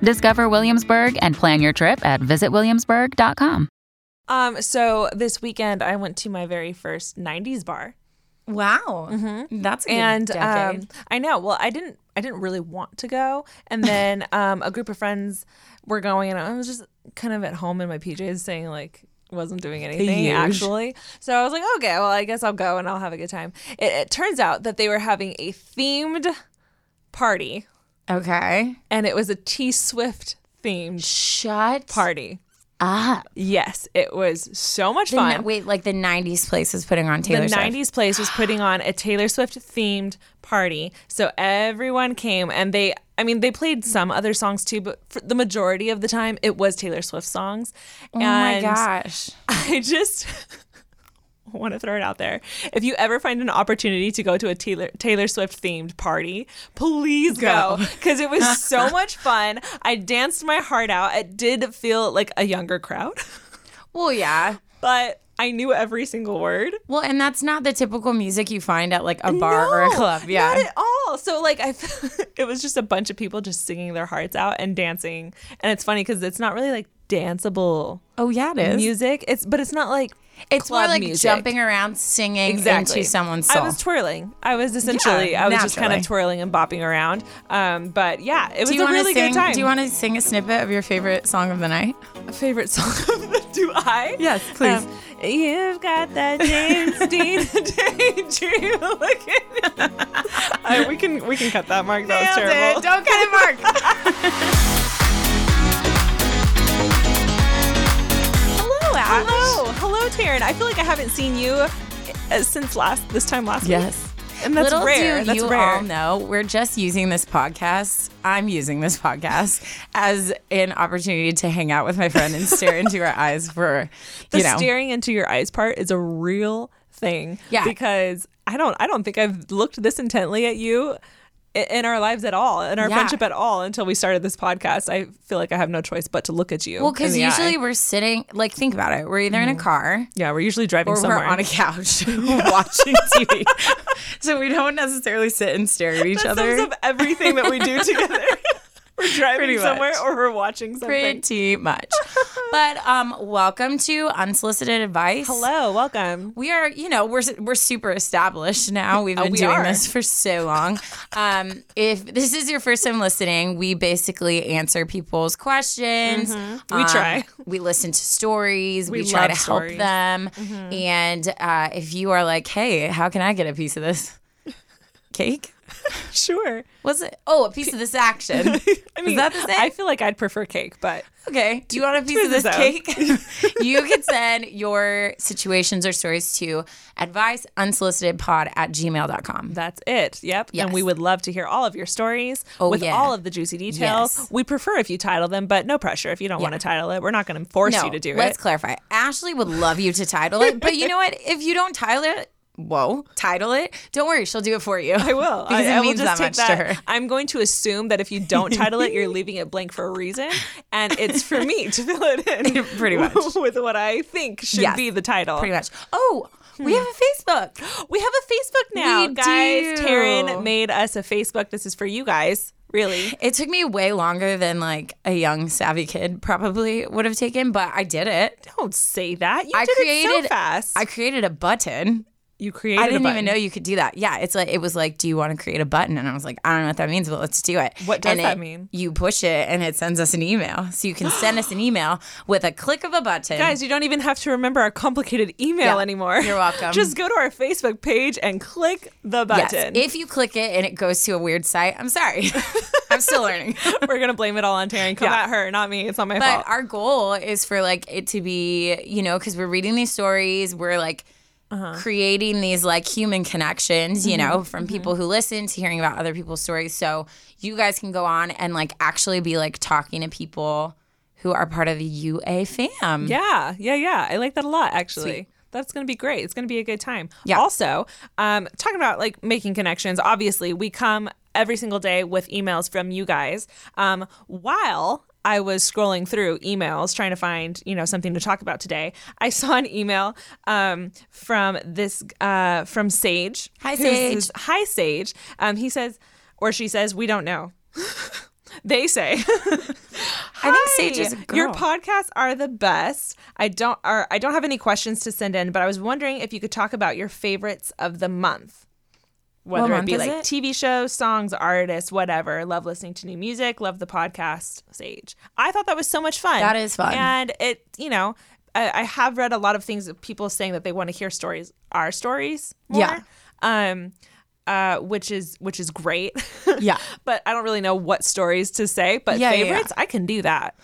Discover Williamsburg and plan your trip at visitwilliamsburg.com. Um, so this weekend I went to my very first '90s bar, Wow, that's a good and decade. um, I know. Well, I didn't. I didn't really want to go, and then um, a group of friends were going, and I was just kind of at home in my PJs, saying like wasn't doing anything Huge. actually. So I was like, okay, well, I guess I'll go and I'll have a good time. It, it turns out that they were having a themed party, okay, and it was a T Swift themed shut party. up. Yes, it was so much The fun. wait, like the '90s place was putting on Taylor Swift. the Swift. 90s place was putting on a Taylor Swift themed party. So everyone came and they I mean they played some other songs too, but for the majority of the time it was Taylor Swift songs. Oh my gosh. I just want to throw it out there. If you ever find an opportunity to go to a Taylor Taylor Swift themed party, please go because it was so much fun. I danced my heart out. It did feel like a younger crowd, Well, yeah. but I knew every single word. Well, and that's not the typical music you find at like a bar or a club. Yeah. Not at all. So like I it was just a bunch of people just singing their hearts out and dancing. And it's funny cuz it's not really like danceable oh yeah, it is. music. It's but it's not like It's more like music. jumping around, singing exactly into someone's soul. I was twirling. I was essentially I was just kind of twirling and bopping around. Um but yeah, it was a really sing, good time. Do you want to sing a snippet of your favorite song of the night? favorite song of the do I? Yes, please. Um, You've got that James Dean daydream looking. Uh, we can we can cut that, Mark. That was Nailed it. Don't cut it, Mark. Hello, Hello, Taryn. I feel like I haven't seen you uh, since last this time last week. Yes. and that's Little rare. do That's you rare. all know, we're just using this podcast. I'm using this podcast as an opportunity to hang out with my friend and stare into her eyes for, the you know, staring into your eyes part is a real thing. Yeah. because I don't I don't think I've looked this intently at you in our lives at all, in our Yeah. friendship at all, until we started this podcast. I feel like I have no choice but to look at you. well, because usually eye. Mm-hmm. we're sitting, like, think about it. We're either in a car yeah, we're usually driving or somewhere we're on a couch watching TV. so we don't necessarily sit and stare at each that other. sums up everything that we do together. We're driving Pretty much. somewhere or we're watching something. Pretty much. but um, welcome to Unsolicited Advice. Hello, welcome. We are, you know, we're we're super established now. We've Oh, been we doing are. this for so long. Um, if this is your first time listening, we basically answer people's questions. Mm-hmm. We Um, try. We listen to stories. We, We try to stories. Mm-hmm. help them. And uh, if you are like, hey, how can I get a piece of this cake? Sure. Was it? Oh, a piece of this action. I mean, that the same? I feel like I'd prefer cake, but Okay. Do you want a piece of this cake? you can send your situations or stories to advice unsolicitedpod at gmail.com. that's it. Yep. Yes. And we would love to hear all of your stories Oh, with yeah. all of the juicy details. Yes. We prefer if you title them, but no pressure. If you don't want to title it, we're not going to force No, you to do it. let's clarify. Ashley would love you to title it, but you know what? If you don't title it, whoa, title it. Don't worry, she'll do it for you. I will. because I, it I will means just that much that. to her. I'm going to assume that if you don't title it, you're leaving it blank for a reason, and it's for me to fill it in. Pretty much. with what I think should Yes. be the title. Pretty much. Oh, we have a hmm. Facebook. We have a Facebook now, We guys. do. Taryn made us a Facebook. This is for you guys. Really. It took me way longer than like a young savvy kid probably would have taken, but I did it. Don't say that. You I did created it so fast. I created a button. You created. I didn't even know you could do that. Yeah, it's like it was like, do you want to create a button? And I was like, I don't know what that means, but let's do it. What does And that it- mean? You push it and it sends us an email. So you can send us an email with a click of a button. Guys, you don't even have to remember our complicated email Yeah, anure. you're welcome. Just go to our Facebook page and click the button. yes. If you click it and it goes to a weird site, I'm sorry. I'm still learning. We're gonna blame it all on Taryn. Come Yeah. at her, not me. It's not my But fault. our goal is for like it to be, you know, because we're reading these stories, we're like Uh-huh. creating these like human connections, you Mm-hmm. know, from people who listen to hearing about other people's stories. So you guys can go on and like actually be like talking to people who are part of the UA fam. Yeah, yeah, yeah. I like that a lot, actually. Sweet. That's going to be great. It's going to be a good time. Yeah. Also, um, talking about like making connections, obviously, we come every single day with emails from you guys. Um, while I was scrolling through emails trying to find, you know, something to talk about today, I saw an email um, from this, uh, from Sage. Hi, Sage. who's- Hi, Sage. Um, he says, or she says, we don't know. they say. I think Sage is a girl. Your podcasts are the best. I don't are I don't have any questions to send in, but I was wondering if you could talk about your favorites of the month. Whether it be like it? TV shows, songs, artists, whatever. Love listening to new music, love the podcast Sage. I thought that was so much fun. That is fun. And it, you know, I, I have read a lot of things of people saying that they want to hear stories, our stories more. Yeah. Um uh, which is which is great. Yeah. but I don't really know what stories to say. But Yeah, yeah, yeah. favorites, I can do that.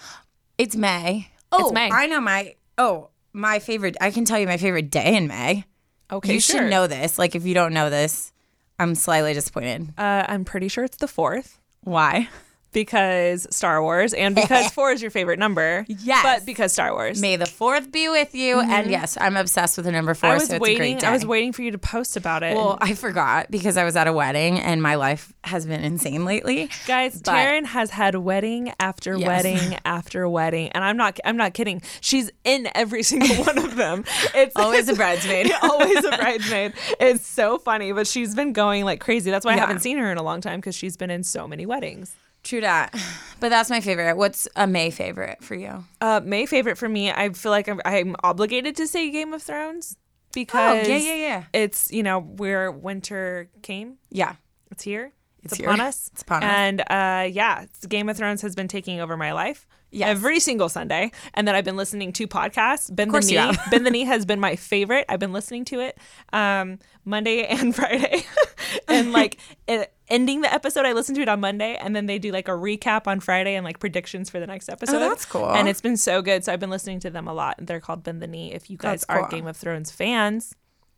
It's May. Oh, it's May. I know my oh, my favorite I can tell you my favorite day in May. Okay, you sure. should know this. Like if you don't know this, I'm slightly disappointed. Uh, I'm pretty sure it's the fourth Why? Because Star Wars and because four is your favorite number. Yes. but because Star Wars. May the fourth be with you. And mm-hmm. yes, I'm obsessed with the number four. I was so it's waiting. A great day. I was waiting for you to post about it. Well, I forgot because I was at a wedding and my life has been insane lately. Guys, But- Taryn has had wedding after Yes. wedding after wedding, and I'm not. I'm not kidding. She's in every single one of them. It's Always a bridesmaid. always a bridesmaid. It's so funny, but she's been going like crazy. That's why I haven't seen her in a long time because she's been in so many weddings. True that. But that's my favorite. What's a May favorite for you? Uh, May favorite for me. I feel like I'm, I'm obligated to say Game of Thrones because Oh, yeah, yeah, yeah. it's you know where winter came. Yeah. It's here. It's, It's upon here. us. It's upon us. And uh, yeah, Game of Thrones has been taking over my life. Yes. Every single Sunday. And then I've been listening to podcasts. Bend the course Knee. you have. Bend the Knee has been my favorite. I've been listening to it um, Monday and Friday. And like it, ending the episode, I listen to it on Monday. And then they do like a recap on Friday and like predictions for the next episode. Oh, that's cool. And it's been so good. So I've been listening to them a lot. And they're called Bend the Knee. If you guys That's are. Game of Thrones fans.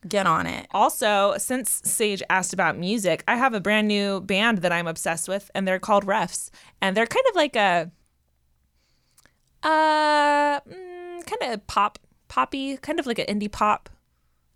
Get on it. Also, since Sage asked about music, I have a brand new band that I'm obsessed with, and they're called Refs, and they're kind of like a, uh, mm, kind of pop, poppy, kind of like an indie pop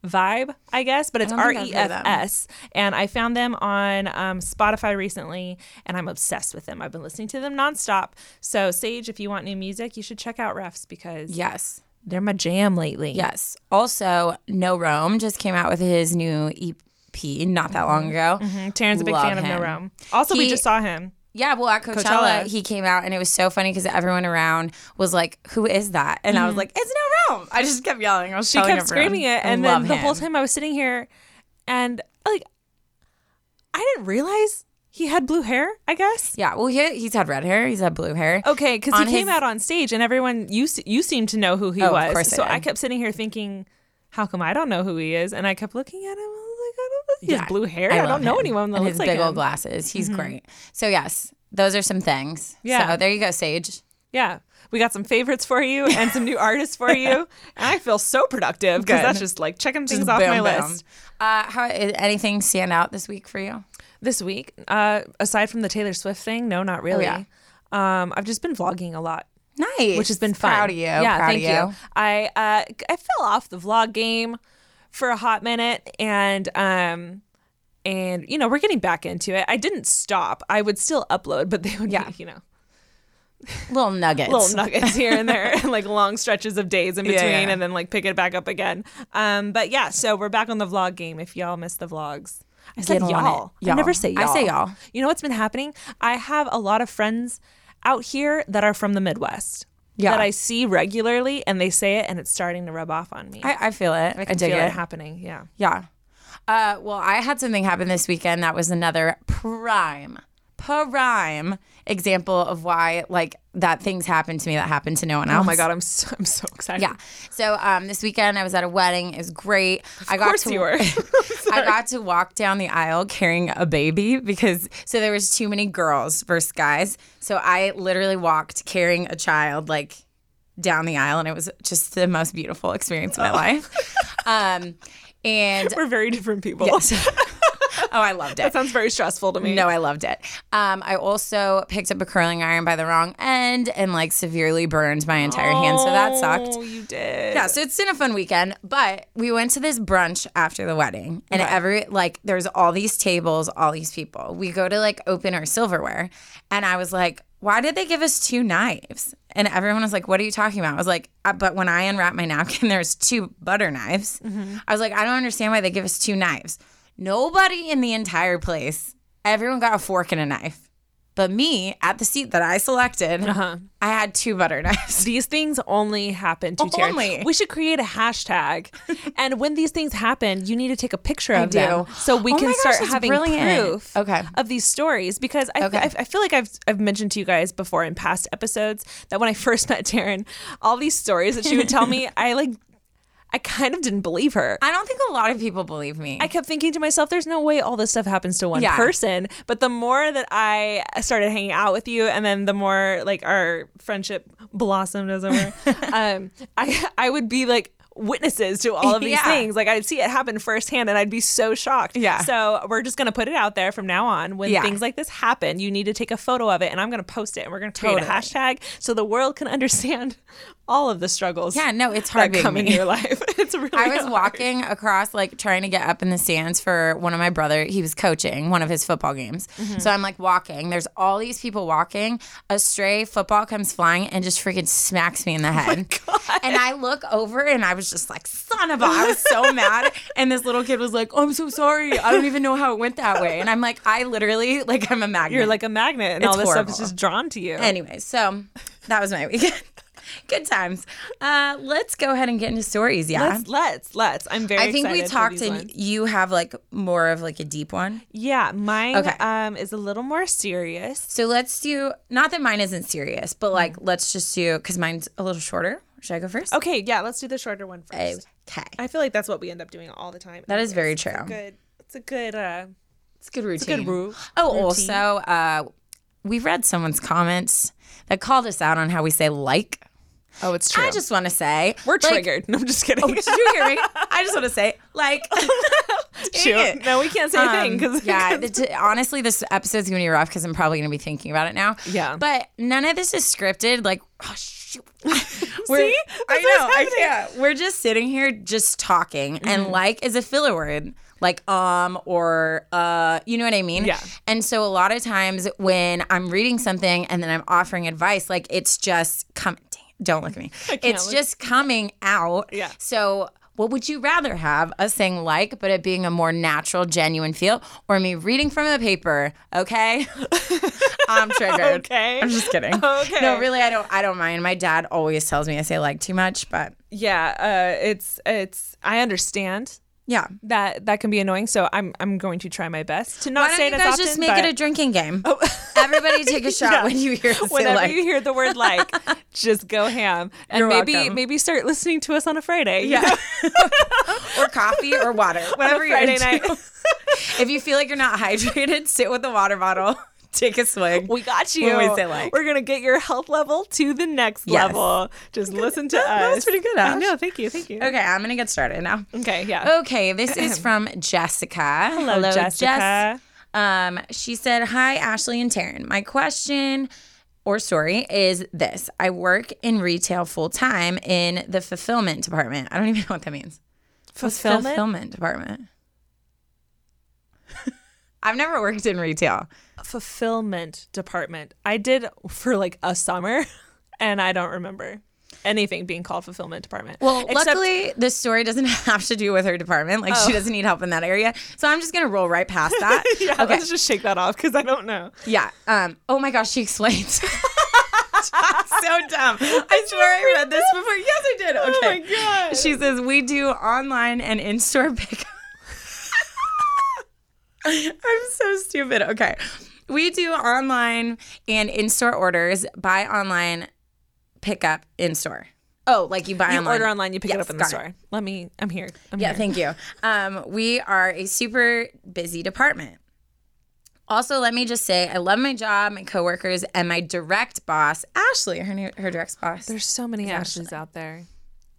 vibe, I guess. But it's R E F. S, and I found them on um, Spotify recently, and I'm obsessed with them. I've been listening to them nonstop. So, Sage, if you want new music, you should check out Refs because Yes. they're my jam lately. Yes. Also, No Rome just came out with his new EP not that long ago. Mhm. Taryn's a big Love fan of No. Rome. Also, we just saw him. Yeah, well, at Coachella, Coachella. he came out and it was so funny because everyone around was like, "Who is that?" And I was mm-hmm. like, "It's No Rome." I just kept yelling. I was she kept everyone. screaming it and then the whole time i was sitting here and like i didn't realize he had blue hair i guess Yeah, well, he, he's had red hair. He's had blue hair. okay because he On came his- out on stage and everyone you you seemed to know who he Oh, of was course I so did. I kept sitting here thinking how come i don't know who he is and i kept looking at him i like i don't He has blue hair. I, love don't know him. anyone that and looks his like big him. Mm-hmm. old glasses. He's great. So yes, those are some things. Yeah. So there you go, Sage. Yeah. We got some favorites for you and some new artists for you. And I feel so productive because that's just like checking things Just off my boom, boom. list. Uh, how anything stand out this week for you? This week, uh, aside from the Taylor Swift thing, no, not really. Oh, yeah. Um, I've just been vlogging a lot. Nice, which has been fun. Proud of you. Yeah, Proud thank of you. you. I uh, I fell off the vlog game for a hot minute, and um, and you know we're getting back into it. I didn't stop. I would still upload, but they would Yeah. be you know Little nuggets. little nuggets here and there, like long stretches of days in between, yeah. and then like pick it back up again. Um, but yeah, so we're back on the vlog game. If y'all missed the vlogs. I said Get on y'all. I never Y'all. say I say y'all. You know what's been happening? I have a lot of friends out here that are from the Midwest. Yeah. That I see regularly and they say it and it's starting to rub off on me. I, I feel it. I, I can dig feel it. it. happening. Yeah. Yeah. Uh, well, I had something happen this weekend that was another prime, prime example of why like that things happened to me that happened to no one else. Oh my god, I'm so, I'm so excited. Yeah. So um, this weekend I was at a wedding. It was great. I got course to you were. I got to walk down the aisle carrying a baby because so there was too many girls versus guys. So I literally walked carrying a child like down the aisle, and it was just the most beautiful experience of my life. Um, and We're very different people. oh, I loved it. that sounds very stressful to me. No, I loved it. Um, I also picked up a curling iron by the wrong end and like severely burned my entire hand, so that sucked. Oh, you did. Yeah, so it's been a fun weekend, but we went to this brunch after the wedding, and every like there's all these tables, all these people. We go to like open our silverware, and I was like, "Why did they give us two knives?" And everyone was like, "What are you talking about?" I was like, uh, "But when I unwrap my napkin, there's two butter knives." I was like, "I don't understand why they give us two knives." Nobody in the entire place, everyone got a fork and a knife. But me, at the seat that I selected, uh-huh. I had two butter knives. These things only happen to Taryn. Only. We should create a hashtag, and when these things happen, you need to take a picture of them so we Oh can gosh, start having brilliant. proof Okay. of these stories. Because I, Okay. I, I feel like I've I've mentioned to you guys before in past episodes that when I first met Taryn, all these stories that she would tell me, I like, I kind of didn't believe her. I don't think a lot of people believe me. I kept thinking to myself, there's no way all this stuff happens to one Yeah. person. But the more that I started hanging out with you, and then the more like our friendship blossomed, as it were, um, I I would be like witnesses to all of these Yeah. things. Like I'd see it happen firsthand, and I'd be so shocked. Yeah. So we're just gonna put it out there from now on. When Yeah. things like this happen, you need to take a photo of it, and I'm gonna post it, and we're gonna create Totally. a hashtag so the world can understand all of the struggles. Yeah, no, it's hard that come in your life. It's really. I was hard. walking across, like trying to get up in the stands for one of my brother. He was coaching one of his football games. Mm-hmm. So I'm like walking. There's all these people walking. A stray football comes flying and just freaking smacks me in the head. and I look over and I was just like, son of a. I was so mad. And this little kid was like, oh, I'm so sorry. I don't even know how it went that way. And I'm like, I literally, like, I'm a magnet. You're like a magnet, and It's all this stuff horrible. is just drawn to you. Anyway, so that was my weekend. Good times. Uh, let's go ahead and get into stories. Yeah. Let's let's let's. I'm very. I think we talked and ones. you have like more of like a deep one. yeah, mine Okay. um is a little more serious. So let's do not that mine isn't serious, but like Mm. let's just do because mine's a little shorter. Should I go first? Okay, yeah, let's do the shorter one first. Okay. I feel like that's what we end up doing all the time. That is very true. It's a. Good. It's a good. uh It's a good routine. good ru- oh, routine. also, uh, we read someone's comments that called us out on how we say like. Oh, it's true. I just want to say We're like- triggered. No, I'm just kidding. Oh, did you hear me? I just want to say like. Shoot. No, we can't say a thing Um, because yeah, the t- honestly, this episode's gonna be rough because I'm probably gonna be thinking about it now. Yeah. but none of this is scripted. Like, oh shoot, we're, See? I know, I can't. We're just sitting here, just talking, and Mm-hmm. like is a filler word, like um or uh, you know what I mean? Yeah. And so a lot of times when I'm reading something and then I'm offering advice, like it's just come. Don't look at me. It's look. just coming out. Yeah. So what would you rather have us saying like, but it being a more natural, genuine feel, or me reading from the paper? Okay, I'm triggered. Okay. I'm just kidding. Okay. No, really, I don't. I don't mind. My dad always tells me I say like too much, but yeah, uh, it's it's. I understand yeah. that that can be annoying, so I'm I'm going to try my best to Why not don't say it as often. just make but- it a drinking game? Oh. Everybody take a shot Yeah. when you hear Whenever like. you hear the word like, just go ham, and You're maybe welcome. maybe start listening to us on a Friday. yeah. or coffee or water, whatever Friday night. if you feel like you're not hydrated, sit with a water bottle, take a swig. We got you. When we say like. We're gonna get your health level to the next Yes. level. Just listen to That- us. that was pretty good, I know. Thank you. Thank you. Okay, I'm gonna get started now. Okay. Yeah. Okay, this is from Jessica. Hello, Jessica. Jess. Um, she said, "Hi, Ashley and Taryn. My question or story is this: I work in retail full time in the fulfillment department. I don't even know what that means. Fulfillment? fulfillment department. I've never worked in retail. Fulfillment department. I did for like a summer, and I don't remember anything being called fulfillment department. Well, Except- luckily, this story doesn't have to do with her department. Like, Oh. she doesn't need help in that area. So I'm just gonna roll right past that. yeah. okay. Let's just shake that off because I don't know. Yeah. Um. Oh my gosh, she explains. so dumb. I swear I read this before. Yes, I did. Okay. Oh my god. She says we do online and in-store pickup. I'm so stupid. Okay. We do online and in-store orders, buy online, pick up in store. Oh, like you buy You online. order online, you pick it up in the got it. store. Let me. I'm here. I'm Yeah, here. thank you. Um, we are a super busy department. Also, let me just say, I love my job, my coworkers, and my direct boss, Ashley. Her new, her direct boss. There's so many Ashleys out there.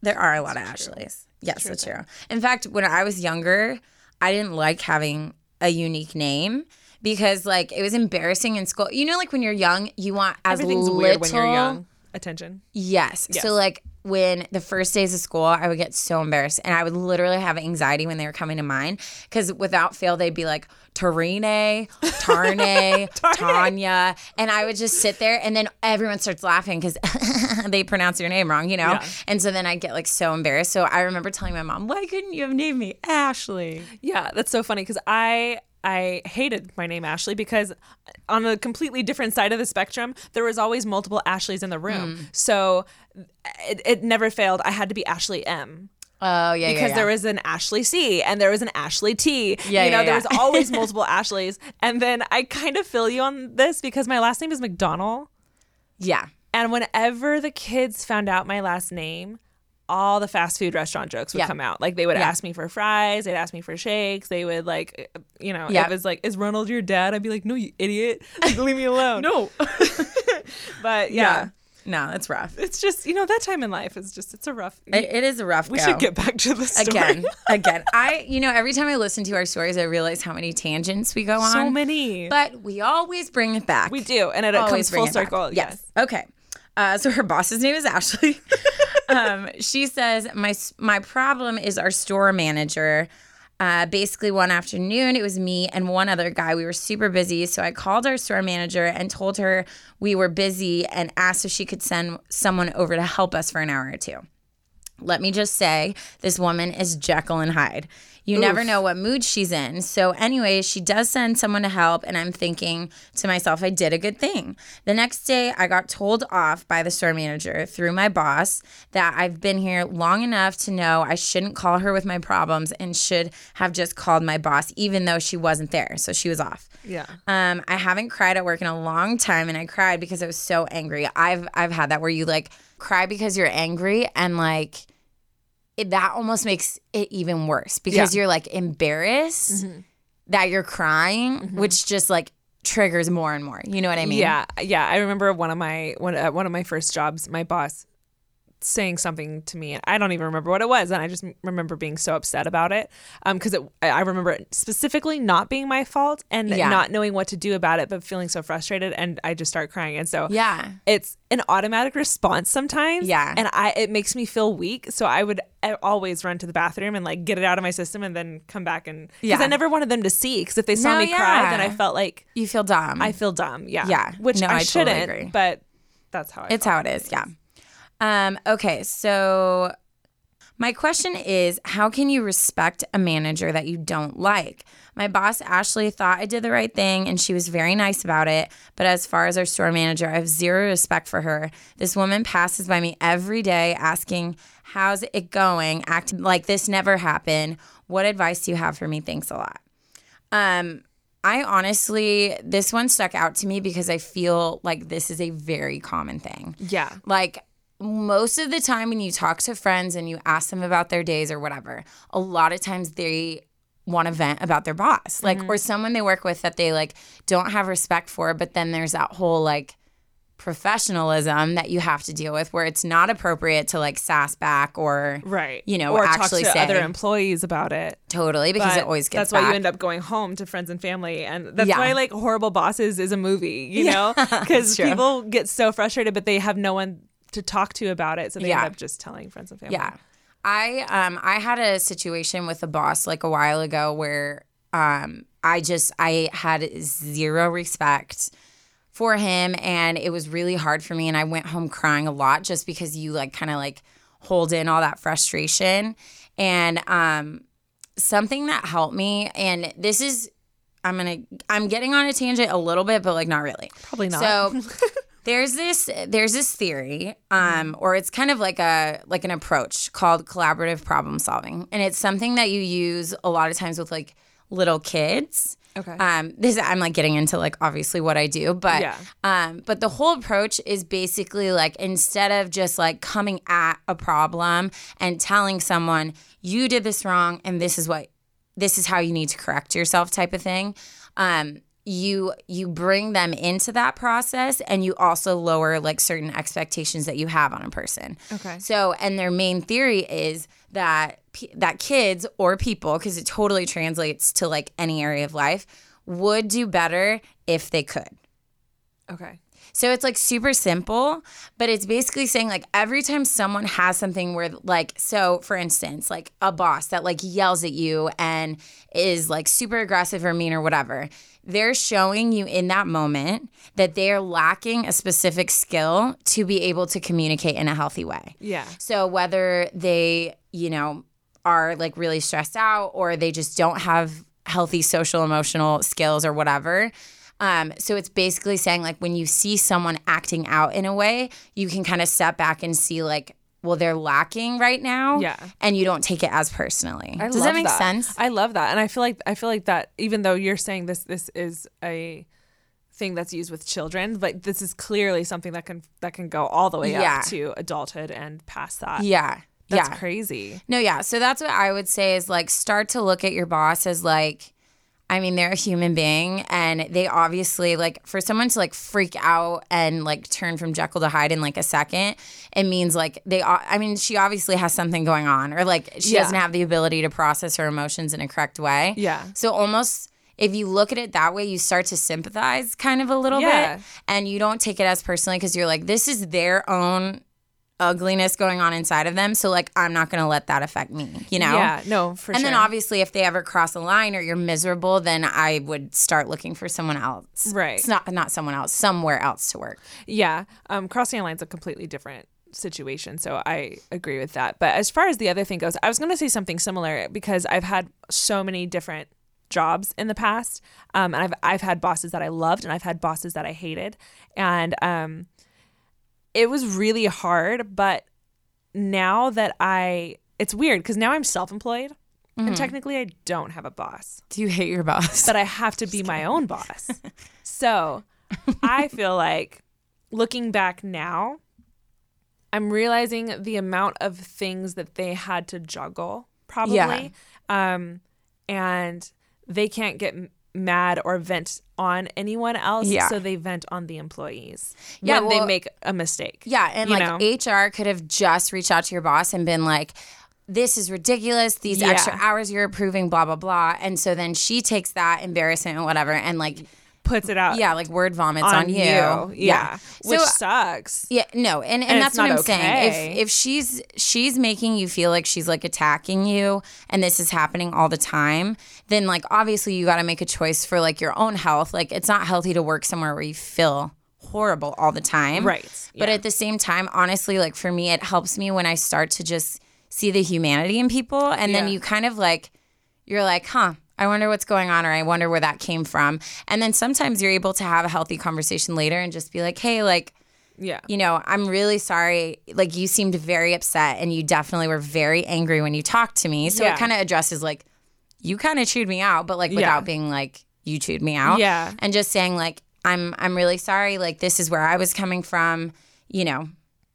There are a lot of Ashleys. Yes, that's true. In fact, when I was younger, I didn't like having a unique name because, like, it was embarrassing in school. You know, like when you're young, you want as Everything's little. weird when you're young. Attention. Yes. Yes. So like when the first days of school, I would get so embarrassed and I would literally have anxiety when they were coming to mine because without fail, they'd be like Tarine, Tarne, Tanya. And I would just sit there and then everyone starts laughing because they pronounce your name wrong, you know? Yeah. And so then I get like so embarrassed. So I remember telling my mom, why couldn't you have named me Ashley? Yeah, that's so funny because I I hated my name Ashley because on a completely different side of the spectrum, there was always multiple Ashleys in the room. Hmm. So it, it never failed. I had to be Ashley M. Oh, yeah, Because there was an Ashley C and there was an Ashley T. Yeah, you know, yeah, there was always multiple Ashleys. And then I kind of feel you on this because my last name is McDonald. Yeah. And whenever the kids found out my last name, all the fast food restaurant jokes would Yeah. come out. Like they would Yeah. ask me for fries, they'd ask me for shakes, they would like, you know, Yeah. it was like, "Is Ronald your dad?" I'd be like, "No, you idiot! Like, leave me alone." no, but yeah, No, it's rough. it's just you know that time in life is just it's a rough. It, it is a rough we go. should get back to the story. again again i you know every time i listen to our stories i realize how many tangents we go on so many. but we always bring it back we do, and it, always comes full circle. yes. okay uh, so her boss's name is ashley. Um, she says my my problem is our store manager. Uh, basically one afternoon it was me and one other guy. We were super busy. So i called our store manager and told her we were busy and asked if she could send someone over to help us for an hour or two. Let me just say, this woman is Jekyll and Hyde. You never know what mood she's in. So, anyway, she does send someone to help, and I'm thinking to myself, I did a good thing. The next day, I got told off by the store manager through my boss that I've been here long enough to know I shouldn't call her with my problems and should have just called my boss, even though she wasn't there. So, she was off. yeah. Um, I haven't cried at work in a long time, and I cried because I was so angry. I've I've had that where you like cry because you're angry, and like it, that almost makes it even worse because you're like embarrassed mm-hmm. that you're crying, mm-hmm. which just like triggers more and more. You know what I mean? Yeah, yeah. I remember one of my one at one of my first jobs, my boss saying something to me, I don't even remember what it was, and I just remember being so upset about it. Um, because it, I remember it specifically not being my fault and Yeah. not knowing what to do about it, but feeling so frustrated, and I just start crying, and so Yeah. it's an automatic response sometimes. Yeah. and I it makes me feel weak, so I would always run to the bathroom and like get it out of my system, and then come back and because Yeah. I never wanted them to see, because if they saw No, me cry, then I felt like You feel dumb. I feel dumb. Yeah. Yeah. Which No, I, I shouldn't, agree. but that's how I It's how it is, yeah. Um, okay, so my question is how can you respect a manager that you don't like? My boss Ashley thought I did the right thing and she was very nice about it, but as far as our store manager, I have zero respect for her. This woman passes by me every day asking, "How's it going?" acting like this never happened. What advice do you have for me? Thanks a lot. Um I honestly, this one stuck out to me because I feel like this is a very common thing. Yeah. Like most of the time when you talk to friends and you ask them about their days or whatever, a lot of times they want to vent about their boss, like mm-hmm. or someone they work with that they like don't have respect for, but then there's that whole like professionalism that you have to deal with where it's not appropriate to like sass back or Right. you know or actually talk to say other employees about it. totally because it always gets that's why you end up going home to friends and family and that's Yeah. why like horrible bosses is a movie you know because people get so frustrated but they have no one to talk to about it so they Yeah. end up just telling friends and family Yeah. I um I had a situation with a boss like a while ago where um I just I had zero respect for him and it was really hard for me and I went home crying a lot just because you like kind of like hold in all that frustration and um something that helped me and this is I'm going to I'm getting on a tangent a little bit but like not really. Probably not. So there's this there's this theory um or it's kind of like a like an approach called collaborative problem solving and it's something that you use a lot of times with like little kids Okay. um this i'm like getting into like obviously what i do but Yeah. um but the whole approach is basically like instead of just like coming at a problem and telling someone you did this wrong and this is what this is how you need to correct yourself type of thing um you you bring them into that process and you also lower like certain expectations that you have on a person. Okay. so and their main theory is that that kids or people because it totally translates to like any area of life would do better if they could. Okay. So it's like super simple, but it's basically saying like every time someone has something where like so for instance, like a boss that like yells at you and is like super aggressive or mean or whatever, they're showing you in that moment that they're lacking a specific skill to be able to communicate in a healthy way. yeah So whether they, you know, are like really stressed out or they just don't have healthy social emotional skills or whatever. Um, so it's basically saying like when you see someone acting out in a way, you can kind of step back and see like, well, they're lacking right now. Yeah. And you don't take it as personally. I Does that make sense? I love that, and I feel like I feel like that. Even though you're saying this, this is a thing that's used with children, but this is clearly something that can that can go all the way Yeah. up to adulthood and past that. yeah. that's yeah. crazy. No, yeah. So that's what I would say is like start to look at your boss as like, I mean, they're a human being and they obviously like for someone to like freak out and like turn from Jekyll to Hyde in like a second, it means like they, I mean, she obviously has something going on or like she Yeah. doesn't have the ability to process her emotions in a correct way. Yeah. So almost if you look at it that way, you start to sympathize kind of a little Yeah. bit and you don't take it as personally because you're like, this is their own ugliness going on inside of them. So like, I'm not going to let that affect me, you know? Yeah, no, for and sure. And then obviously, if they ever cross a line or you're miserable, then I would start looking for someone else. Right. It's not not someone else, somewhere else to work. Yeah, um, crossing a line's a completely different situation, so I agree with that. But as far as the other thing goes, I was going to say something similar because I've had so many different jobs in the past, um, and I've I've had bosses that I loved, and I've had bosses that I hated, and um, it was really hard. But now that I, it's weird because now I'm self-employed, and technically I don't have a boss Do you hate your boss? but I have to be my own boss. So I feel like looking back now, I'm realizing the amount of things that they had to juggle, probably. Yeah. Um, and they can't get mad or vent on anyone else. Yeah. So they vent on the employees Yeah, when they make a mistake. yeah, and like know? HR could have just reached out to your boss and been like, this is ridiculous. These Yeah. extra hours you're approving, blah, blah, blah. And so then she takes that embarrassment and whatever and like, puts it out yeah, like word vomits on, on, you. Yeah. Which So- sucks. Yeah, no, and, and, And that's what I'm saying. If if she's she's making you feel like she's like attacking you and this is happening all the time, then like obviously you got to make a choice for like your own health. Like it's not healthy to work somewhere where you feel horrible all the time. Right. But Yeah. at the same time, honestly, like for me it helps me when I start to just see the humanity in people and then you kind of like you're like, "Huh, I wonder what's going on or I wonder where that came from." And then sometimes you're able to have a healthy conversation later and just be like, "Hey, like Yeah. you know, I'm really sorry. Like, you seemed very upset and you definitely were very angry when you talked to me. So Yeah. it kind of addresses, like, you kind of chewed me out, but like without being like, you chewed me out. Yeah. And just saying, like, I'm, I'm really sorry. Like, this is where I was coming from, you know,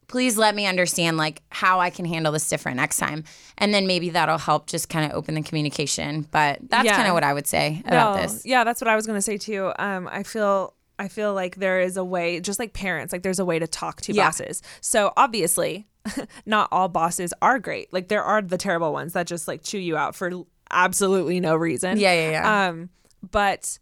please let me understand like how I can handle this different next time. And then maybe that'll help just kind of open the communication. But that's Yeah. kind of what I would say about No, this. Yeah, that's what I was gonna say too. Um, I feel I feel like there is a way, just like parents, like there's a way to talk to Yeah. bosses. So obviously, not all bosses are great. Like there are the terrible ones that just like chew you out for absolutely no reason. Yeah, yeah, yeah. Um, but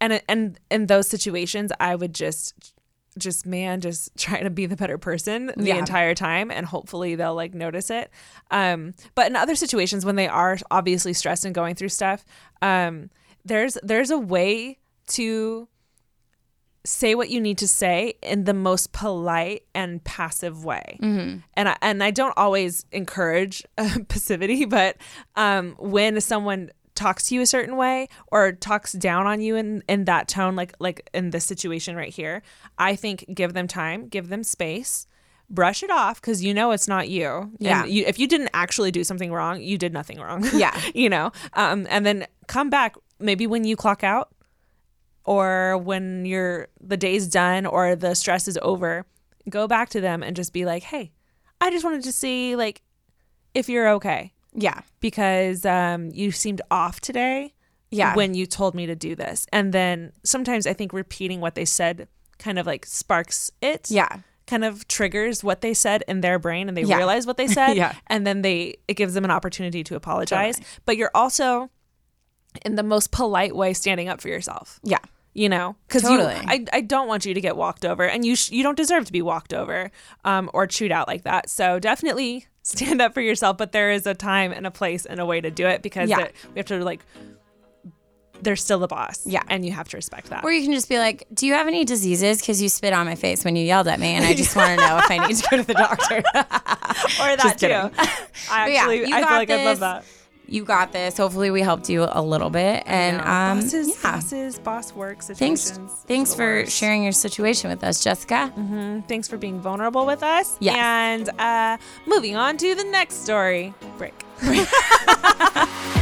and and in those situations, I would just just man just trying to be the better person the Yeah. entire time and hopefully they'll like notice it um but in other situations when they are obviously stressed and going through stuff um there's there's a way to say what you need to say in the most polite and passive way. And I, and I don't always encourage uh, passivity, but um, when someone talks to you a certain way or talks down on you in, in that tone, like like in this situation right here, I think give them time, give them space. Brush it off because you know it's not you. Yeah. And you, if you didn't actually do something wrong, you did nothing wrong. Yeah. you know. Um, and then come back maybe when you clock out or when you're the day's done or the stress is over, go back to them and just be like, "Hey, I just wanted to see like if you're okay yeah. because um, you seemed off today. Yeah. when you told me to do this." And then sometimes I think repeating what they said kind of like sparks it. Yeah. Kind of triggers what they said in their brain and they Yeah. realize what they said. Yeah. And then they it gives them an opportunity to apologize. But you're also in the most polite way standing up for yourself Yeah. you know because Totally. I, I don't want you to get walked over and you sh- you don't deserve to be walked over um, or chewed out like that so definitely stand up for yourself but there is a time and a place and a way to do it because Yeah. it- we have to like they're still the boss Yeah. and you have to respect that Or you can just be like, "Do you have any diseases? Because you spit on my face when you yelled at me, and I just want to know if I need to go to the doctor." or that too i But yeah, actually i feel like i love that you got this. Hopefully, we helped you a little bit. And um, bosses yeah. bosses boss work Thanks, situations thanks for worst. sharing your situation with us, Jessica. Mm-hmm. thanks for being vulnerable with us Yes. and uh moving on to the next story break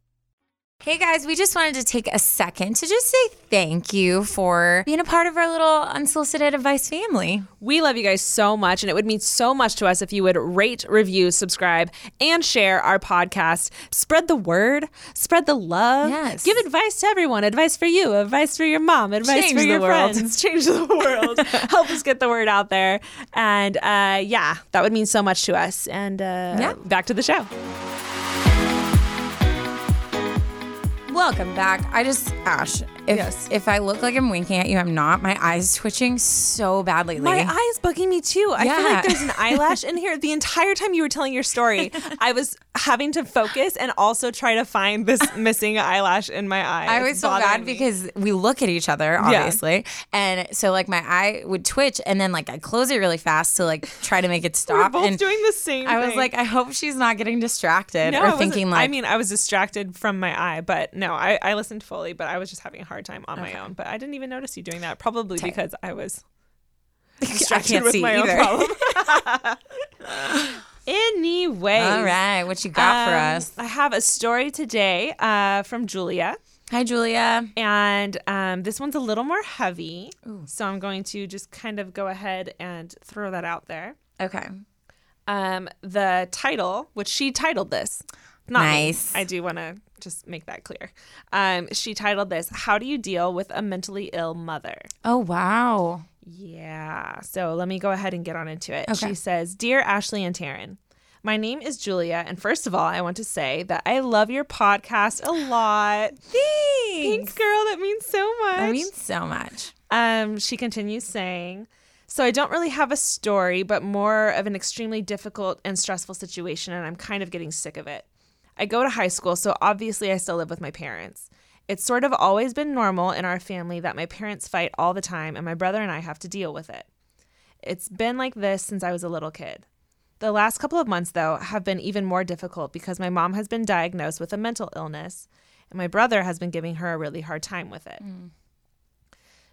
Hey guys, we just wanted to take a second to just say thank you for being a part of our little unsolicited advice family. We love you guys so much, and it would mean so much to us if you would rate, review, subscribe, and share our podcast. Spread the word, spread the love. Yes. Give advice to everyone advice for you, advice for your mom, advice Change for your world. friends. Change the world. Help us get the word out there. And uh, yeah, that would mean so much to us. And uh, Yeah. back to the show. Welcome back. I just Ash, if Yes. if I look like I'm winking at you, I'm not. My eyes twitching so badly. My lately. eye is bugging me too. I feel like there's an eyelash in here. The entire time you were telling your story, I was having to focus and also try to find this missing eyelash in my eye. I was so bad me. because we look at each other, obviously. And so like my eye would twitch and then like I close it really fast to like try to make it stop. we're both and doing the same. I was like, I hope she's not getting distracted no, or thinking like I mean, I was distracted from my eye, but no, I, I listened fully, but I was just having a hard time on my own. But I didn't even notice you doing that, probably because I was I distracted can't with see my either. own problem. Anyway, All right, what you got for us? I have a story today uh, from Julia. Hi, Julia. And um, this one's a little more heavy. So I'm going to just kind of go ahead and throw that out there. Okay. Um, the title, which she titled this, not me. Nice. I do want to just make that clear. Um, she titled this, How Do You Deal with a Mentally Ill Mother? Oh wow. Yeah. So let me go ahead and get on into it. Okay. She says, Dear Ashley and Taryn, my name is Julia. And first of all, I want to say that I love your podcast a lot. Thanks, girl. That means so much. That means so much. Um, she continues saying, So I don't really have a story, but more of an extremely difficult and stressful situation, and I'm kind of getting sick of it. I go to high school, so obviously I still live with my parents. It's sort of always been normal in our family that my parents fight all the time, and my brother and I have to deal with it. It's been like this since I was a little kid. The last couple of months, though, have been even more difficult because my mom has been diagnosed with a mental illness, and my brother has been giving her a really hard time with it. Mm.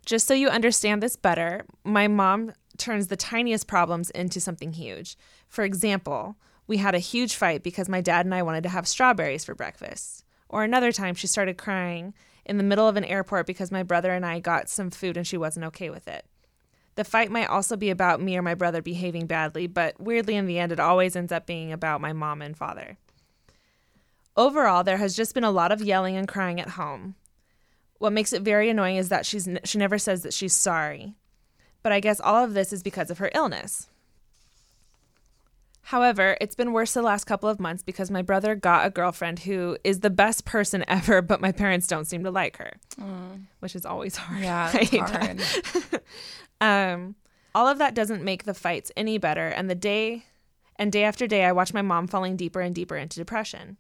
Just so you understand this better, my mom turns the tiniest problems into something huge. For example, we had a huge fight because my dad and I wanted to have strawberries for breakfast. Or another time, she started crying in the middle of an airport because my brother and I got some food and she wasn't okay with it. The fight might also be about me or my brother behaving badly, but weirdly, in the end, it always ends up being about my mom and father. Overall, there has just been a lot of yelling and crying at home. What makes it very annoying is that she's she never says that she's sorry. But I guess all of this is because of her illness. However, it's been worse the last couple of months because my brother got a girlfriend who is the best person ever, but my parents don't seem to like her, which is always hard. Yeah, it's hard. Um, all of that doesn't make the fights any better, and the day and day after day, I watch my mom falling deeper and deeper into depression.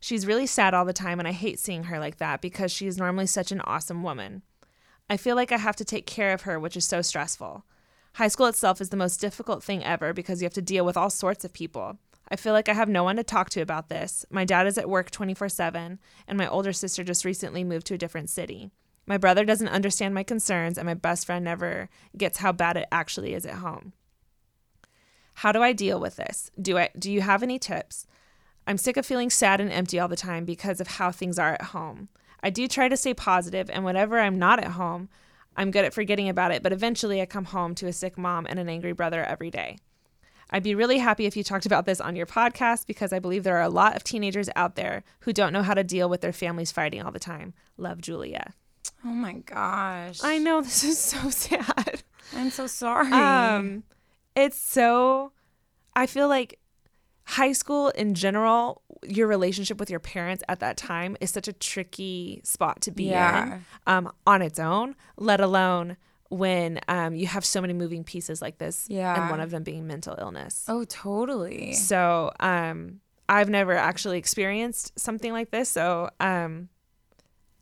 She's really sad all the time, and I hate seeing her like that because she is normally such an awesome woman. I feel like I have to take care of her, which is so stressful. High school itself is the most difficult thing ever because you have to deal with all sorts of people. I feel like I have no one to talk to about this. My dad is at work 24 7, and my older sister just recently moved to a different city. My brother doesn't understand my concerns, and my best friend never gets how bad it actually is at home. How do I deal with this? Do I do you have any tips? I'm sick of feeling sad and empty all the time because of how things are at home. I do try to stay positive, and whenever I'm not at home, I'm good at forgetting about it, but eventually I come home to a sick mom and an angry brother every day. I'd be really happy if you talked about this on your podcast because I believe there are a lot of teenagers out there who don't know how to deal with their families fighting all the time. Love, Julia. Oh my gosh. I know this is so sad. I'm so sorry. Um, it's so. I feel like high school in general, your relationship with your parents at that time is such a tricky spot to be Yeah. in um, on its own. Let alone when um, you have so many moving pieces like this, and one of them being mental illness. oh, totally. So um, I've never actually experienced something like this. So um,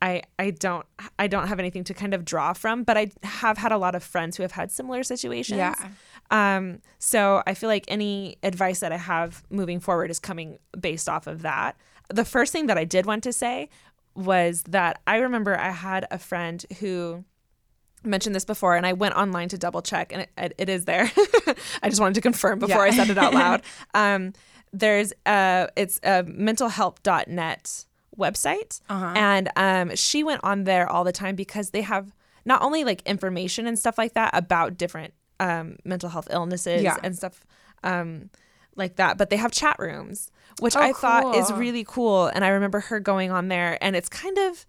I I don't I don't have anything to kind of draw from, but I have had a lot of friends who have had similar situations. Yeah. Um, so I feel like any advice that I have moving forward is coming based off of that. The first thing that I did want to say was that I remember I had a friend who mentioned this before and I went online to double check and it, it is there. I just wanted to confirm before I said it out loud. Um, there's uh it's a mentalhealth.net website, Uh-huh. and um, she went on there all the time because they have not only like information and stuff like that about different um, mental health illnesses Yeah. and stuff um, like that, but they have chat rooms, which Oh, I thought is really cool. And I remember her going on there, and it's kind of,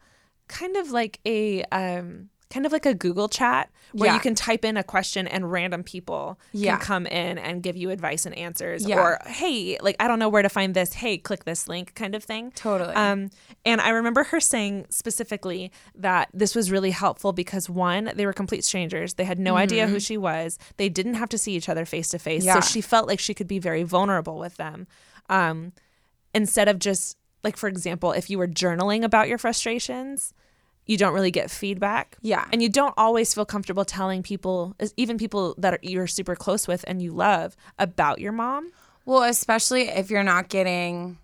kind of like a, um, kind of like a Google chat where Yeah. you can type in a question and random people Yeah. can come in and give you advice and answers, Yeah. or hey, like I don't know where to find this. Hey, click this link, kind of thing. Totally. Um, and I remember her saying specifically that this was really helpful because one, they were complete strangers. They had no idea who she was. They didn't have to see each other face to face. So she felt like she could be very vulnerable with them. Um, instead of just like, for example, if you were journaling about your frustrations, you don't really get feedback. Yeah. And you don't always feel comfortable telling people, even people that are, you're super close with and you love, about your mom. Well, especially if you're not getting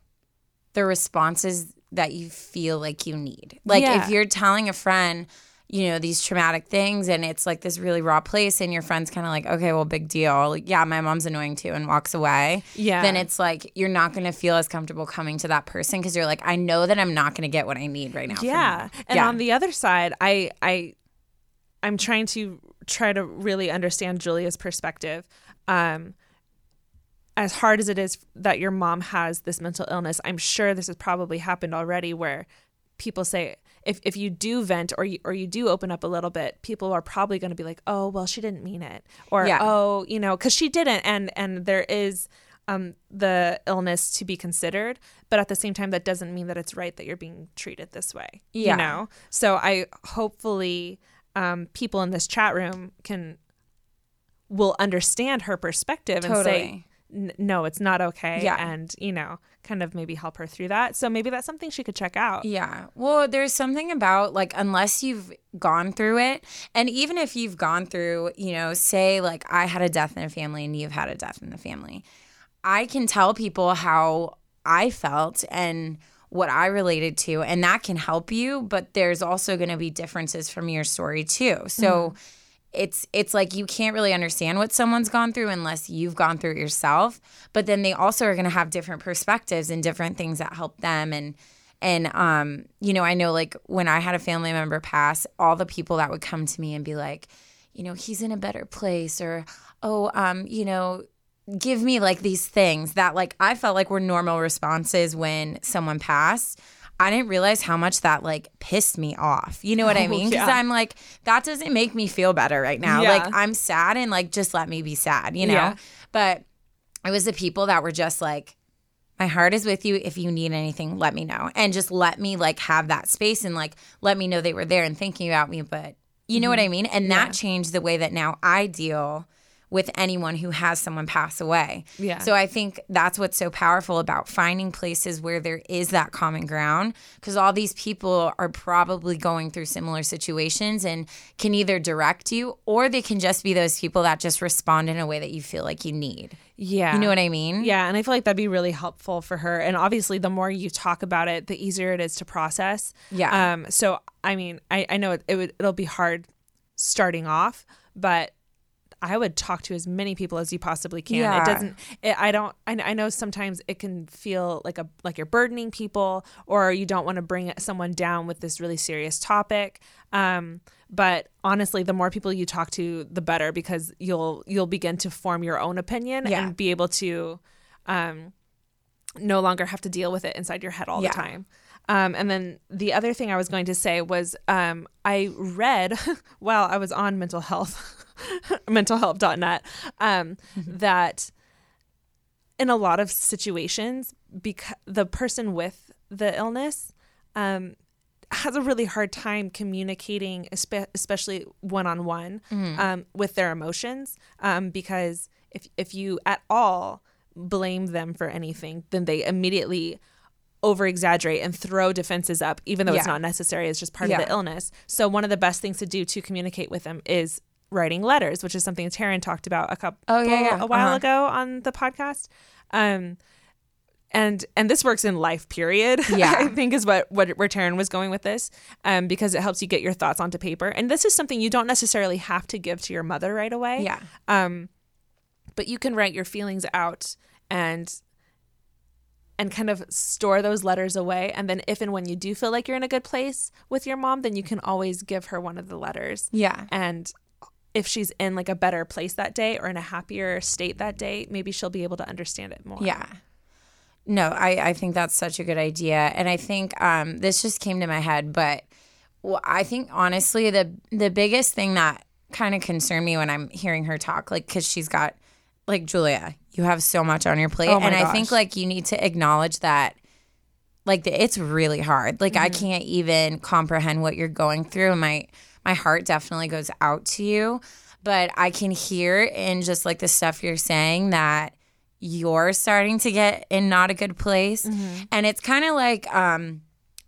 the responses that you feel like you need. Like Yeah. if you're telling a friend, you know, these traumatic things and it's like this really raw place and your friend's kind of like, okay, well, big deal. Like, yeah, my mom's annoying too and walks away. Yeah. Then it's like you're not going to feel as comfortable coming to that person because you're like, I know that I'm not going to get what I need right now. yeah and Yeah. on the other side i i i'm trying to try to really understand julia's perspective um as hard as it is that your mom has this mental illness i'm sure this has probably happened already where people say if, if you do vent or you, or you do open up a little bit people are probably going to be like oh well she didn't mean it or Yeah. oh you know because she didn't and and there is um, the illness to be considered, but at the same time, that doesn't mean that it's right that you're being treated this way. Yeah. You know? So I hopefully um, people in this chat room can will understand her perspective and say, Totally. "N- no, it's not okay. Yeah. And, you know, kind of maybe help her through that. So maybe that's something she could check out. Yeah. Well, there's something about like unless you've gone through it, and even if you've gone through, you know, say like I had a death in a family and you've had a death in the family, I can tell people how I felt and what I related to, and that can help you. But there's also going to be differences from your story too. So. Mm-hmm. It's it's like you can't really understand what someone's gone through unless you've gone through it yourself. But then they also are going to have different perspectives and different things that help them and and um, you know, I know like when I had a family member pass, all the people that would come to me and be like, you know, he's in a better place or oh, um, you know, give me like these things that like I felt like were normal responses when someone passed. I didn't realize how much that like pissed me off. You know what I Oh, mean? Because yeah. I'm like, that doesn't make me feel better right now. Yeah. Like I'm sad and like just let me be sad, you know? Yeah. But it was the people that were just like, my heart is with you. If you need anything, let me know. And just let me like have that space and like let me know they were there and thinking about me. But you know what Mm-hmm. I mean? And that changed the way that now I deal with anyone who has someone pass away. Yeah. So I think that's what's so powerful about finding places where there is that common ground because all these people are probably going through similar situations and can either direct you or they can just be those people that just respond in a way that you feel like you need. Yeah. You know what I mean? Yeah, and I feel like that'd be really helpful for her. And obviously, the more you talk about it, the easier it is to process. Yeah. Um. So I mean, I I know it, it would it'll be hard starting off, but I would talk to as many people as you possibly can. Yeah. It doesn't. It, I don't. I, I know sometimes it can feel like a like you're burdening people, or you don't want to bring someone down with this really serious topic. Um, but honestly, the more people you talk to, the better because you'll you'll begin to form your own opinion Yeah. and be able to, um, no longer have to deal with it inside your head all Yeah. the time. Um, and then the other thing I was going to say was um, I read while I was on mental health, mentalhealth.net, um, that in a lot of situations, because the person with the illness um, has a really hard time communicating, espe- especially one on one, with their emotions. Um, because if if you at all blame them for anything, then they immediately over exaggerate and throw defenses up, even though it's not necessary. It's just part Yeah. of the illness. So one of the best things to do to communicate with them is writing letters, which is something Taryn talked about a couple Oh, yeah, yeah. a while Uh-huh. ago on the podcast. Um, and and this works in life period Yeah. i think is what what where Taryn was going with this um because it helps you get your thoughts onto paper and this is something you don't necessarily have to give to your mother right away Yeah. um but you can write your feelings out and and kind of store those letters away and then if and when you do feel like you're in a good place with your mom then you can always give her one of the letters Yeah. and if she's in like a better place that day or in a happier state that day maybe she'll be able to understand it more Yeah. No, I, I think that's such a good idea. And I think um, this just came to my head, but well, I think honestly, the the biggest thing that kind of concerned me when I'm hearing her talk, like, because she's got, like, Julia, you have so much on your plate. Oh and I think, like, you need to acknowledge that, like, the, it's really hard. Like, I Mm-hmm. can't even comprehend what you're going through. And my, my heart definitely goes out to you. But I can hear in just like the stuff you're saying that you're starting to get in not a good place. And it's kind of like, um,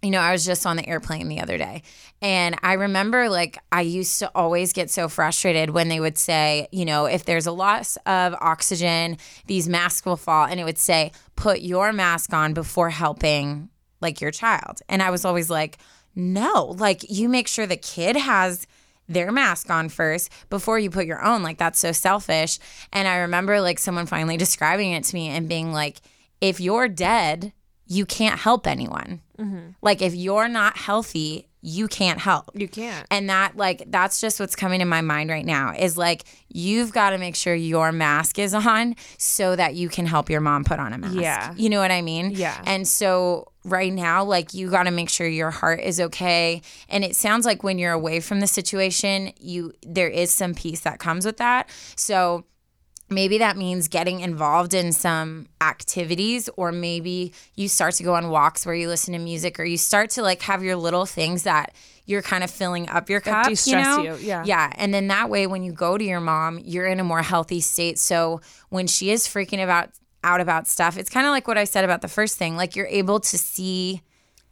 you know, I was just on the airplane the other day and I remember like I used to always get so frustrated when they would say, you know, if there's a loss of oxygen, these masks will fall. And it would say, put your mask on before helping like your child. And I was always like, no, like you make sure the kid has their mask on first before you put your own. Like that's so selfish. And I remember like someone finally describing it to me and being like, if you're dead, you can't help anyone. Mm-hmm. Like if you're not healthy, you can't help. you can't And that like that's just what's coming to my mind right now is like you've got to make sure your mask is on so that you can help your mom put on a mask. Yeah. You know what I mean? Yeah. And so right now like you got to make sure your heart is okay and it sounds like when you're away from the situation, you there is some peace that comes with that. So maybe that means getting involved in some activities or maybe you start to go on walks where you listen to music or you start to like have your little things that you're kind of filling up your cup you know you, yeah. yeah and then that way when you go to your mom you're in a more healthy state so when she is freaking about out about stuff it's kind of like what i said about the first thing like you're able to see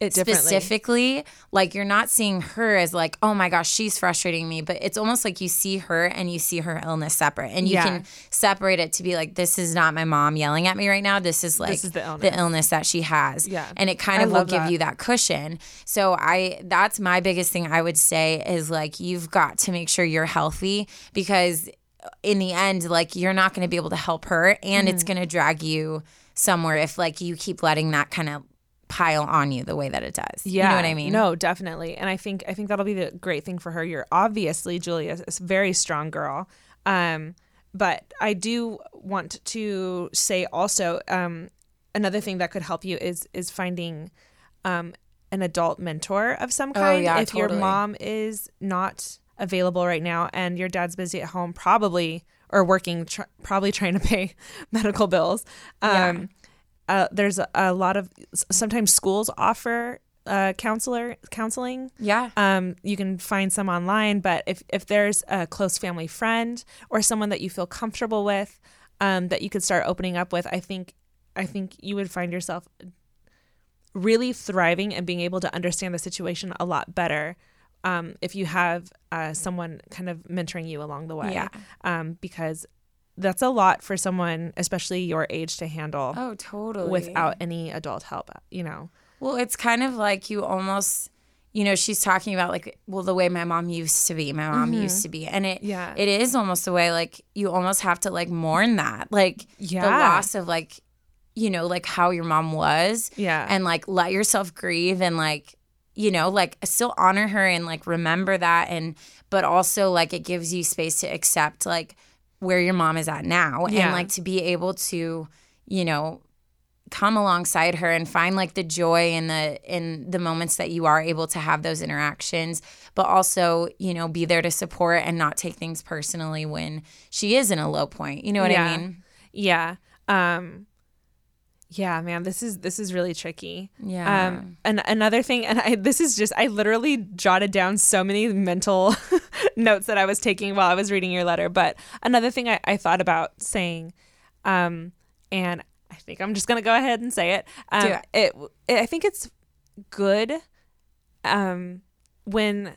it specifically like you're not seeing her as like oh my gosh she's frustrating me but it's almost like you see her and you see her illness separate and you Yeah. can separate it to be like this is not my mom yelling at me right now this is like this is the illness. that she has Yeah. and it kind I of will give that. you that cushion so i that's my biggest thing i would say is like you've got to make sure you're healthy because in the end like you're not going to be able to help her and Mm-hmm. it's going to drag you somewhere if like you keep letting that kind of pile on you the way that it does Yeah, you know what i mean No, definitely. And I think I think that'll be the great thing for her. You're obviously Julia, a very strong girl. Um, but I do want to say also um, another thing that could help you is is finding um, an adult mentor of some Oh, kind. yeah, if your mom is not available right now and your dad's busy at home, probably or working, tr- probably trying to pay medical bills. Um, uh, there's a, lot of sometimes schools offer uh, counselor counseling. yeah Um, you can find some online, but if if there's a close family friend or someone that you feel comfortable with, um, that you could start opening up with, I think I think you would find yourself really thriving and being able to understand the situation a lot better. Um, if you have uh, someone kind of mentoring you along the way, Yeah. um, because that's a lot for someone, especially your age, to handle oh totally without any adult help. You know, Well, it's kind of like you almost, you know, she's talking about like, well, the way my mom used to be, my mom used to be, and it, Mm-hmm. Yeah. it is almost the way like you almost have to like mourn that, like the loss of like, you know, like how your mom was, Yeah. and like let yourself grieve and like, you know, like still honor her and like remember that, and but also like it gives you space to accept like where your mom is at now, and like to be able to, you know, come alongside her and find like the joy in the in the moments that you are able to have those interactions but also you know be there to support and not take things personally when she is in a low point you know what yeah. i mean Yeah. Um yeah, man, this is this is really tricky. Yeah. Um and another thing and I this is just I literally jotted down so many mental notes that I was taking while I was reading your letter, but another thing I, I thought about saying um and I think I'm just going to go ahead and say it. Um Do it. it I think it's good um when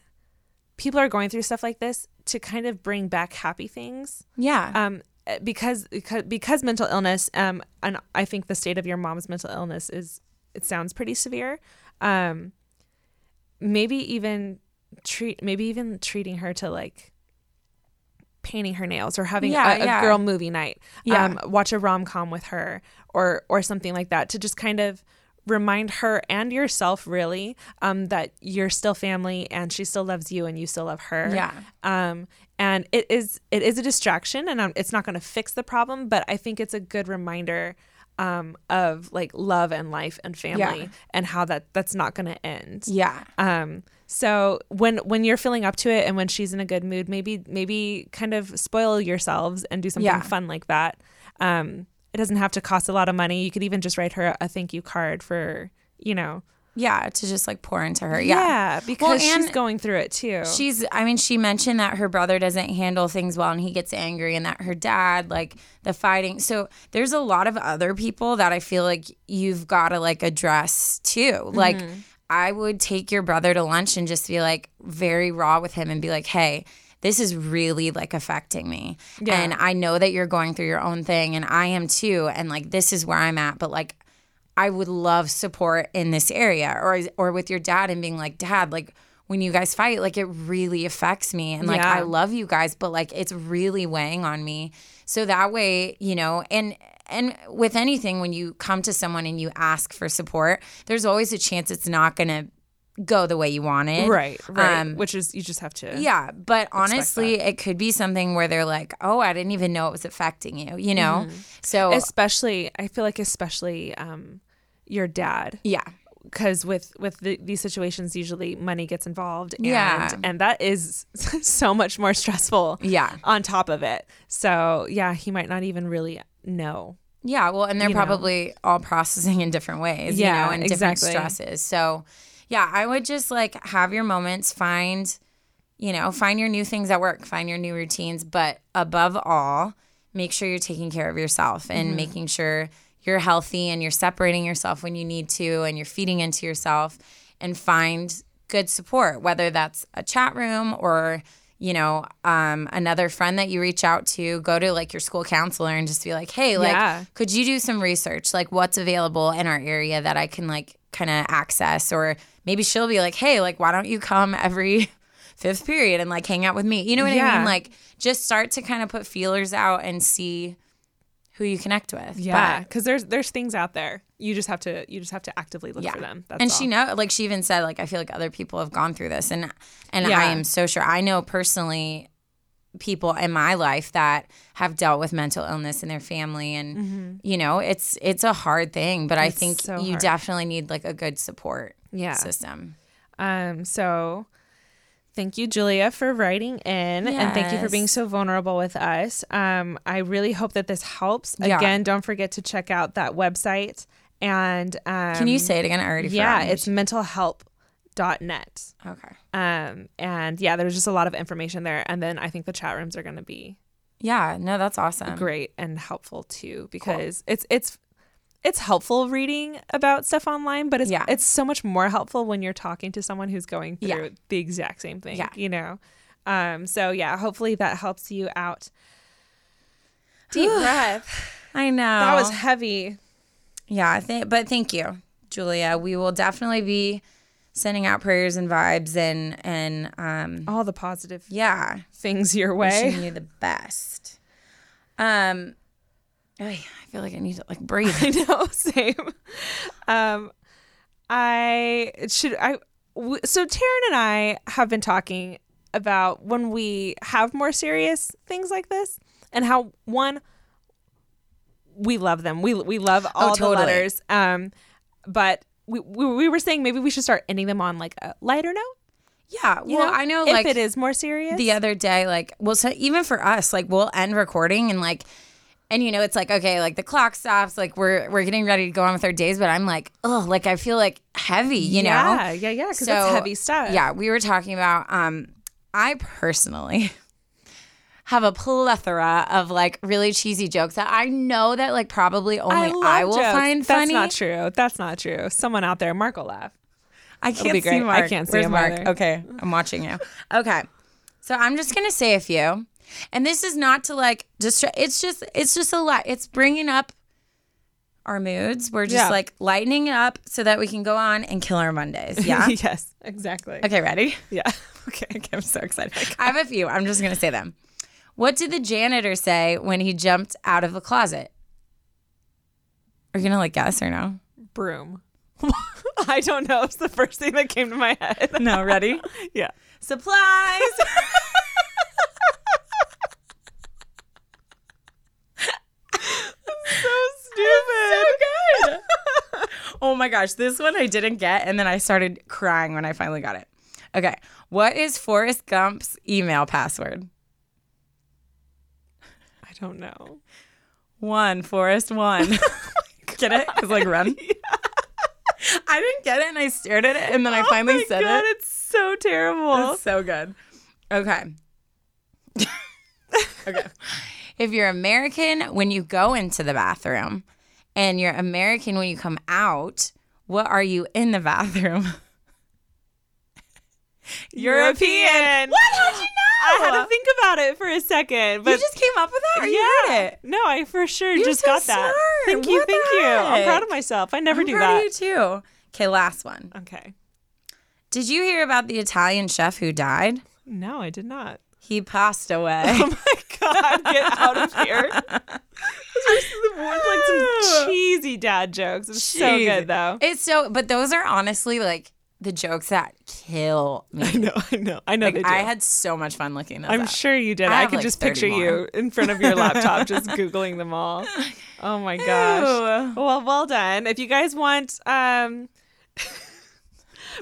people are going through stuff like this to kind of bring back happy things yeah um because because because mental illness um and I think the state of your mom's mental illness is it sounds pretty severe um maybe even treat maybe even treating her to like painting her nails or having Yeah, a, a yeah. girl movie night. Yeah. Um, watch a rom com with her or or something like that to just kind of remind her and yourself really um, that you're still family and she still loves you and you still love her. Yeah. Um, and it is it is a distraction and um, it's not going to fix the problem, but I think it's a good reminder um, of like love and life and family Yeah. and how that that's not going to end. Yeah. Um, so when when you're feeling up to it and when she's in a good mood, maybe maybe kind of spoil yourselves and do something Yeah. fun like that. Um, it doesn't have to cost a lot of money. You could even just write her a thank you card for you know. Yeah. To just like pour into her. Yeah. because she's going through it too. She's, I mean, she mentioned that her brother doesn't handle things well and he gets angry, and that her dad, like the fighting. So there's a lot of other people that I feel like you've got to like address too. Like, mm-hmm. I would take your brother to lunch and just be like very raw with him and be like, hey, this is really like affecting me. Yeah. And I know that you're going through your own thing and I am too. And like, this is where I'm at. But like, I would love support in this area or or with your dad and being like, Dad, like when you guys fight, like it really affects me. And like Yeah. I love you guys, but like it's really weighing on me. So that way, you know, and and with anything when you come to someone and you ask for support, there's always a chance it's not gonna go the way you want it. right, right. Um, Which is you just have to. yeah, but honestly, it could be something where they're like, "Oh, I didn't even know it was affecting you," you know. Mm-hmm. So Especially, I feel like especially um, your dad. yeah, because with with the, these situations usually money gets involved and Yeah. and that is so much more stressful Yeah. on top of it so yeah he might not even really know Yeah, well, and they're you know. probably all processing in different ways, Yeah, you know, and exactly. different stresses. So, yeah, I would just like have your moments, find, you know, find your new things at work, find your new routines, but above all, make sure you're taking care of yourself and Mm-hmm. making sure you're healthy and you're separating yourself when you need to and you're feeding into yourself and find good support, whether that's a chat room or you know, um, another friend that you reach out to, go to like your school counselor and just be like, hey, like, Yeah. could you do some research? Like, what's available in our area that I can like kind of access? Or maybe she'll be like, hey, like, why don't you come every fifth period and like hang out with me? You know what I mean? Like, just start to kind of put feelers out and see who you connect with. yeah But- because there's there's things out there you just have to you just have to actively look for them That's and all. she know like she even said like I feel like other people have gone through this and and Yeah. I am so sure I know personally people in my life that have dealt with mental illness in their family and you know it's it's a hard thing but I Mm-hmm. Think so you hard. definitely need like a good support Yeah. system. Um, so thank you, Julia, for writing in and thank you for being so vulnerable with us. Um, I really hope that this helps. Yeah. Again, don't forget to check out that website. And um, Can you say it again? I already Yeah, forgot. it's mentalhelp.net. okay. Um, and yeah, there's just a lot of information there. And then I think the chat rooms are going to be Yeah, no, that's awesome. great and helpful too because it's it's it's helpful reading about stuff online, but it's Yeah. it's so much more helpful when you're talking to someone who's going through Yeah. the exact same thing. Yeah. You know? Um, so yeah, hopefully that helps you out. Deep breath. I know. That was heavy. Yeah, I think, but thank you, Julia. We will definitely be sending out prayers and vibes and and um All the positive yeah, things your way. wishing you the best. Um, I feel like I need to like breathe. I know, same. Um, I should I. W- so Taryn and I have been talking about when we have more serious things like this, and how one we love them. We we love all the totally. letters. Um, but we, we we were saying maybe we should start ending them on like a lighter note. yeah, You well, I know if like it is more serious. the other day, like, well, so even for us, like, we'll end recording and like, and you know, it's like okay, like the clock stops, like we're we're getting ready to go on with our days, but I'm like, oh, like I feel like heavy, you know? yeah, yeah, yeah, because that's heavy stuff. Yeah, we were talking about. Um, I personally have a plethora of like really cheesy jokes that I know that like probably only love I, will jokes. find funny. That's not true. That's not true. Someone out there, Mark will laugh. I can't be see Mark. I can't see Where's Mark? either. Okay, I'm watching you. Okay, so I'm just gonna say a few, and this is not to like just. It's just it's just a lot. It's bringing up our moods. We're just Yeah. like lightening it up so that we can go on and kill our Mondays. Yeah. yes, exactly. okay, ready? Yeah. Okay. Okay, I'm so excited. I have a few. I'm just gonna say them. What did the janitor say when he jumped out of the closet? Are you gonna like guess or no? Broom. I don't know. It's the first thing that came to my head. No, ready? yeah. Supplies. So stupid. so good. oh my gosh, this one I didn't get, and then I started crying when I finally got it. Okay, what is Forrest Gump's email password? I don't know. One, Forrest, one. Oh get it? It's like run. I didn't get it, and I stared at it, and then I oh finally oh my said God, it. It's so terrible. It's so good. Okay. okay. If you're American when you go into the bathroom and you're American when you come out, what are you in the bathroom? European. What? How'd you know? I had to think about it for a second, but you just came up with that or you yeah, heard it? no, I for sure You're just so got that. smart. Thank you, What thank you. I'm proud of myself. I never I'm do that. you too. Okay, last one. Okay. Did you hear about the Italian chef who died? No, I did not. He passed away. Oh my god, get out of here. Those are like some cheesy dad jokes. It's so good though. It's so, but those are honestly like the jokes that kill me. I know, I know, I know. Like. I had so much fun looking those I'm up. sure you did. I I, could like, just picture more. you in front of your laptop, just googling them all. Oh my gosh. Well, well done. If you guys want um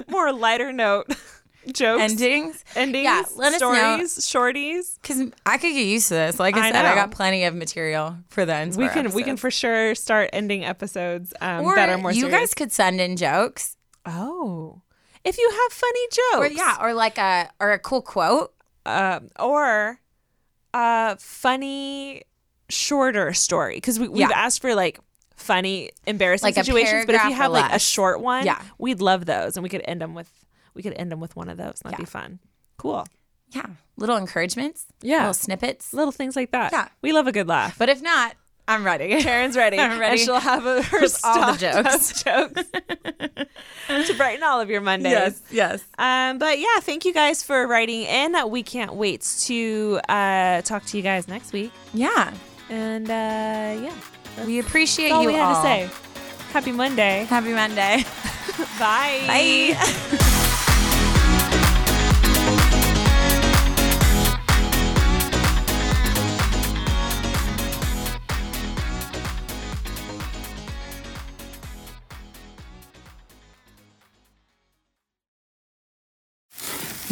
more lighter note jokes, Endings? endings, Yeah, let us know. stories, shorties, Because I could get used to this. Like I, I said, I got plenty of material for the we can we can for sure start ending episodes um, or that are more you serious. guys could send in jokes. Oh, if you have funny jokes, Or yeah, or like a or a cool quote. um, or a funny shorter story because we, we've Yeah. asked for like funny, embarrassing Like situations. But if you have like a short one, Yeah. we'd love those, and we could end them with we could end them with one of those. That'd Yeah. be fun. Cool. Yeah, little encouragements. Yeah. little snippets. Little things like that. Yeah. we love a good laugh. But if not, I'm ready. Karen's ready. I'm ready And she'll have a, her with all the jokes. jokes to brighten all of your Mondays. yes. Um, but yeah, thank you guys for writing in. We can't wait to uh, talk to you guys next week. Yeah, And uh, yeah, we appreciate all you we had all. to say. Happy Monday. Happy Monday. Bye. Bye.